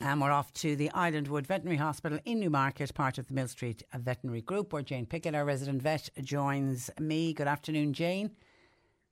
And we're off to the Islandwood Veterinary Hospital in Newmarket, part of the Mill Street Veterinary Group, where Jane Pickett, our resident vet, joins me. Good afternoon, Jane.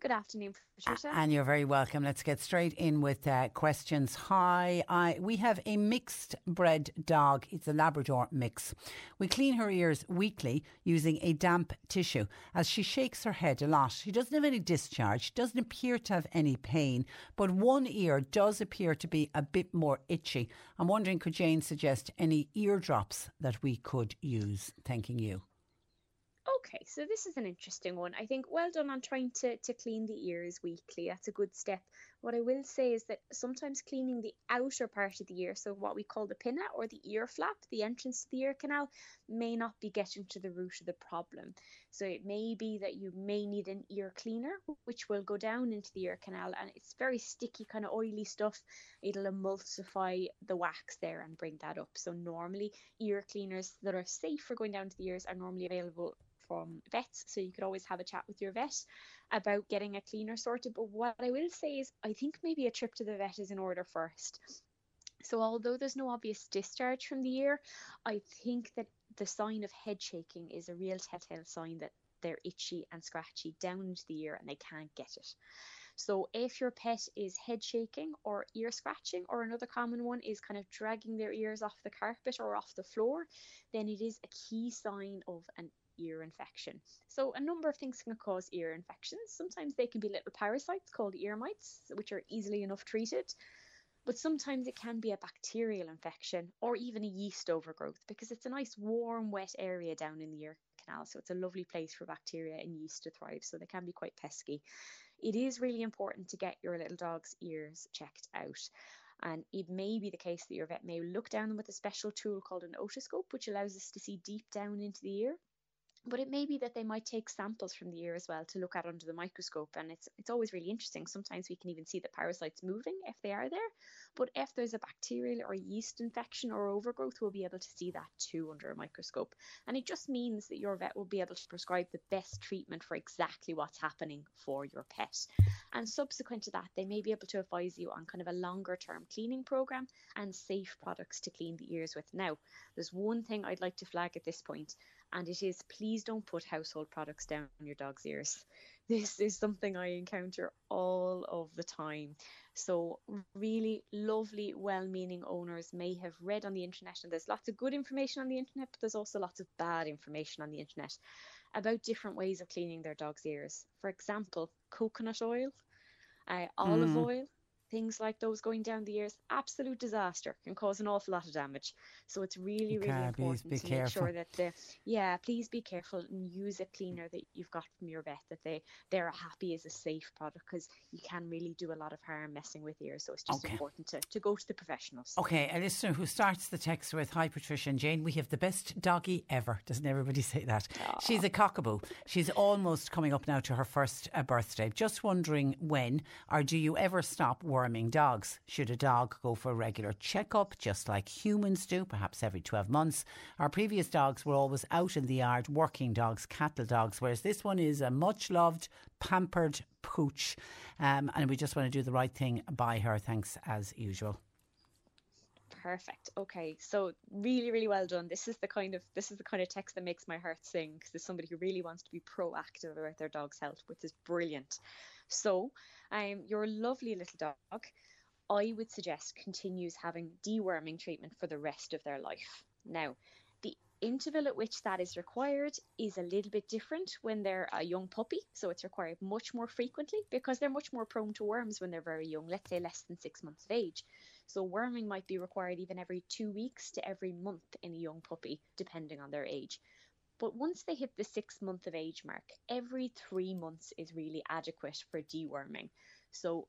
Good afternoon, Patricia. And you're very welcome. Let's get straight in with uh, questions. Hi, I, we have a mixed bred dog. It's a Labrador mix. We clean her ears weekly using a damp tissue as she shakes her head a lot. She doesn't have any discharge, doesn't appear to have any pain, but one ear does appear to be a bit more itchy. I'm wondering, could Jane suggest any eardrops that we could use? Thanking you. Okay, so this is an interesting one. I think well done on trying to, to clean the ears weekly. That's a good step. What I will say is that sometimes cleaning the outer part of the ear, so what we call the pinna or the ear flap, the entrance to the ear canal, may not be getting to the root of the problem. So it may be that you may need an ear cleaner, which will go down into the ear canal and it's very sticky, kind of oily stuff. It'll emulsify the wax there and bring that up. So normally ear cleaners that are safe for going down to the ears are normally available from vets, so you could always have a chat with your vet about getting a cleaner sorted. But what I will say is, I think maybe a trip to the vet is in order first. So, although there's no obvious discharge from the ear, I think that the sign of head shaking is a real telltale sign that they're itchy and scratchy down into the ear and they can't get it. So, if your pet is head shaking or ear scratching, or another common one is kind of dragging their ears off the carpet or off the floor, then it is a key sign of an ear infection. So a number of things can cause ear infections. Sometimes they can be little parasites called ear mites, which are easily enough treated. But sometimes it can be a bacterial infection or even a yeast overgrowth because it's a nice warm, wet area down in the ear canal. So it's a lovely place for bacteria and yeast to thrive. So they can be quite pesky. It is really important to get your little dog's ears checked out. And it may be the case that your vet may look down them with a special tool called an otoscope, which allows us to see deep down into the ear but it may be that they might take samples from the ear as well to look at under the microscope and it's it's always really interesting. Sometimes we can even see the parasites moving if they are there but if there's a bacterial or yeast infection or overgrowth we'll be able to see that too under a microscope. And it just means that your vet will be able to prescribe the best treatment for exactly what's happening for your pet. And subsequent to that they may be able to advise you on kind of a longer term cleaning program and safe products to clean the ears with. Now there's one thing I'd like to flag at this point and it is please don't put household products down your dog's ears. This is something I encounter all of the time. So, really lovely, well meaning owners may have read on the internet, and there's lots of good information on the internet, but there's also lots of bad information on the internet about different ways of cleaning their dog's ears. For example, coconut oil, uh, olive mm. oil, things like those going down the ears, absolute disaster, can cause an awful lot of damage. So it's really, really important to careful. make sure that the yeah, please be careful and use a cleaner that you've got from your vet that they they're happy is a safe product because you can really do a lot of harm messing with ears. So it's just okay. important to, to go to the professionals. Okay, a listener who starts the text with Hi Patricia and Jane, we have the best doggy ever. Doesn't everybody say that? Aww. She's a cockapoo. She's almost coming up now to her first uh, birthday. Just wondering when or do you ever stop working worming dogs. Should a dog go for a regular checkup, just like humans do, perhaps every 12 months? Our previous dogs were always out in the yard, working dogs, cattle dogs, whereas this one is a much loved, pampered pooch. Um, and we just want to do the right thing by her. Thanks as usual. Perfect. Okay, so really, really well done. This is the kind of this is the kind of text that makes my heart sing because there's somebody who really wants to be proactive about their dog's health, which is brilliant. So, um, your lovely little dog, I would suggest continues having deworming treatment for the rest of their life. Now, the interval at which that is required is a little bit different when they're a young puppy. So it's required much more frequently because they're much more prone to worms when they're very young, let's say less than six months of age. So worming might be required even every two weeks to every month in a young puppy, depending on their age. But once they hit the six month of age mark, every three months is really adequate for deworming. So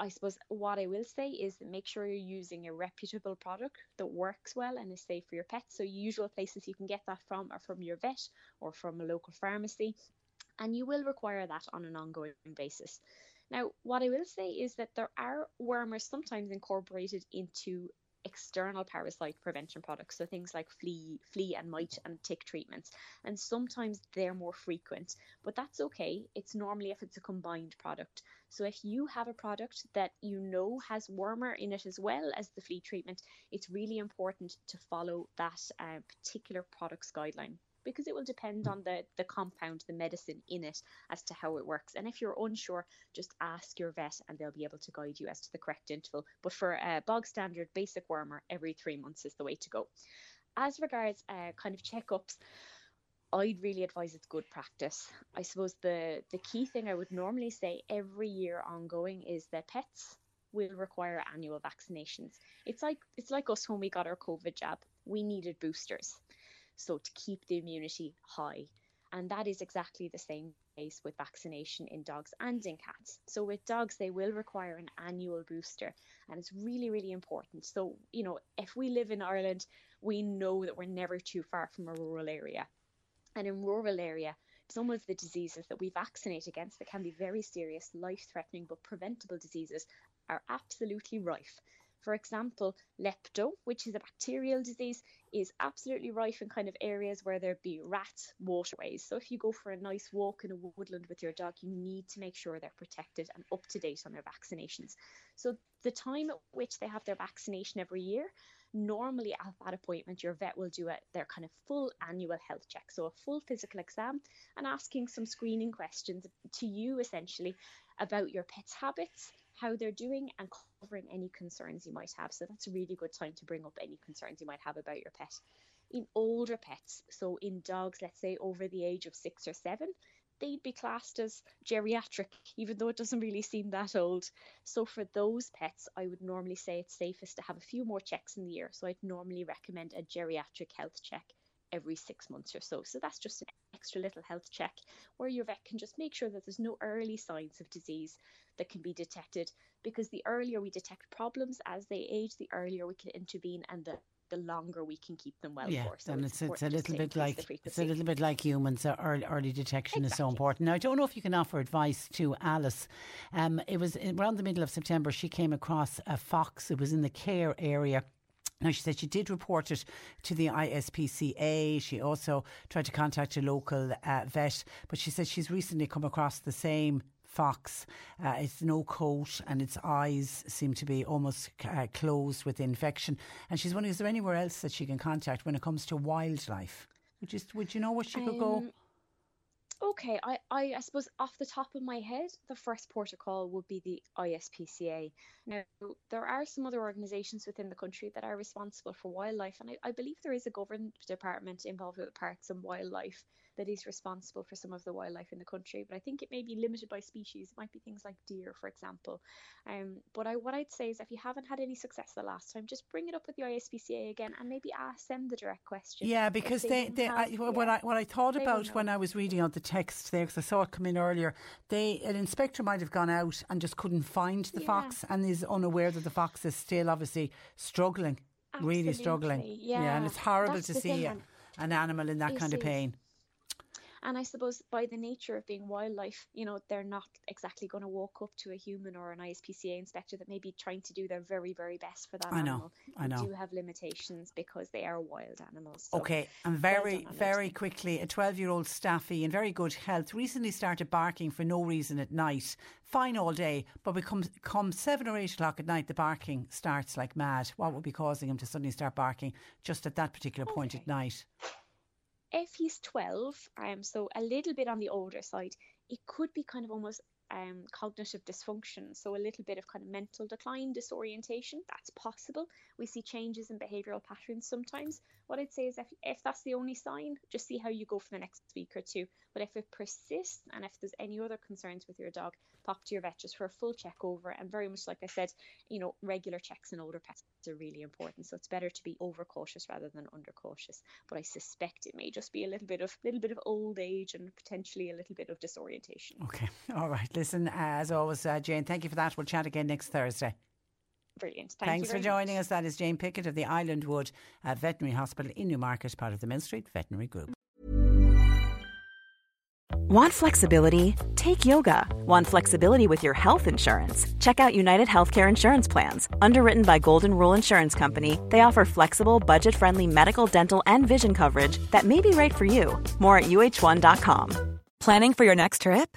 I suppose what I will say is make sure you're using a reputable product that works well and is safe for your pet. So usual places you can get that from are from your vet or from a local pharmacy, and you will require that on an ongoing basis. Now, what I will say is that there are wormers sometimes incorporated into external parasite prevention products, so things like flea, flea and mite and tick treatments. And sometimes they're more frequent, but that's okay. It's normally if it's a combined product. So if you have a product that you know has wormer in it as well as the flea treatment, it's really important to follow that uh, particular product's guideline because it will depend on the, the compound, the medicine in it, as to how it works. And if you're unsure, just ask your vet and they'll be able to guide you as to the correct interval. But for a bog standard basic wormer, every three months is the way to go. As regards uh, kind of checkups, I'd really advise it's good practice. I suppose the the key thing I would normally say every year ongoing is that pets will require annual vaccinations. It's like it's like us when we got our COVID jab. We needed boosters so to keep the immunity high. And that is exactly the same case with vaccination in dogs and in cats. So with dogs, they will require an annual booster, and it's really, really important. So, you know, if we live in Ireland, we know that we're never too far from a rural area. And in rural area, some of the diseases that we vaccinate against that can be very serious, life threatening, but preventable diseases are absolutely rife. For example, lepto, which is a bacterial disease, is absolutely rife in kind of areas where there'd be rat waterways. So if you go for a nice walk in a woodland with your dog, you need to make sure they're protected and up to date on their vaccinations. So the time at which they have their vaccination every year, normally at that appointment your vet will do a, their kind of full annual health check so a full physical exam and asking some screening questions to you essentially about your pet's habits how they're doing and covering any concerns you might have. So that's a really good time to bring up any concerns you might have about your pet. In older pets, so in dogs, let's say over the age of six or seven, they'd be classed as geriatric, even though it doesn't really seem that old. So for those pets, I would normally say it's safest to have a few more checks in the year. So I'd normally recommend a geriatric health check every six months or so. So that's just an extra little health check where your vet can just make sure that there's no early signs of disease that can be detected because the earlier we detect problems as they age, the earlier we can intervene and the the longer we can keep them well yeah, for. So and it's, it's, a little bit like it's a little bit like humans. Early, early detection exactly. is so important. Now I don't know if you can offer advice to Alice. Um, it was around the middle of September. She came across a fox. It was in the care area now, she said she did report it to the ISPCA. She also tried to contact a local uh, vet, but she said she's recently come across the same fox. Uh, it's no coat and its eyes seem to be almost uh, closed with infection. And she's wondering, is there anywhere else that she can contact when it comes to wildlife? Would you, would you know where she could um, go? Okay, I, I, I suppose off the top of my head, the first protocol would be the ISPCA. Now, there are some other organisations within the country that are responsible for wildlife, and I, I believe there is a government department involved with parks and wildlife that is responsible for some of the wildlife in the country. But I think it may be limited by species. It might be things like deer, for example. Um, but I, what I'd say is if you haven't had any success the last time, just bring it up with the ISPCA again and maybe ask them the direct question. Yeah, because they, they, have, I, yeah, what I what I thought about when I was reading out the text there, because I saw it come in earlier, they an inspector might have gone out and just couldn't find the yeah. fox and is unaware that the fox is still obviously struggling. Absolutely. Really struggling. Yeah. yeah and it's horrible That's to see an animal in that kind of pain. And I suppose by the nature of being wildlife, you know, they're not exactly going to walk up to a human or an ISPCA inspector that may be trying to do their very, very best for that I know, animal. I know. They do have limitations because they are wild animals. So Okay, and very, very quickly, a 12 year old staffy in very good health recently started barking for no reason at night. Fine all day, but become, come 7 or 8 o'clock at night, the barking starts like mad. What would be causing him to suddenly start barking just at that particular point at night? If he's 12, um, so a little bit on the older side, it could be kind of almost um, cognitive dysfunction. So a little bit of kind of mental decline, disorientation. That's possible. We see changes in behavioural patterns sometimes. What I'd say is if, if that's the only sign, just see how you go for the next week or two. But if it persists and if there's any other concerns with your dog, pop to your vet just for a full check over. And very much like I said, you know, regular checks in older pets are really important. So it's better to be over cautious rather than under cautious. But I suspect it may just be a little bit of little bit of old age and potentially a little bit of disorientation. Okay, all right. Listen, as always, uh, Jane, thank you for that. We'll chat again next Thursday. Brilliant. Thank Thanks you for joining much. us. That is Jane Pickett of the Island Wood uh, Veterinary Hospital in Newmarket, part of the Mill Street Veterinary Group. Want flexibility? Take yoga. Want flexibility with your health insurance? Check out United Healthcare Insurance Plans. Underwritten by Golden Rule Insurance Company, they offer flexible, budget friendly medical, dental, and vision coverage that may be right for you. More at uh1.com. Planning for your next trip?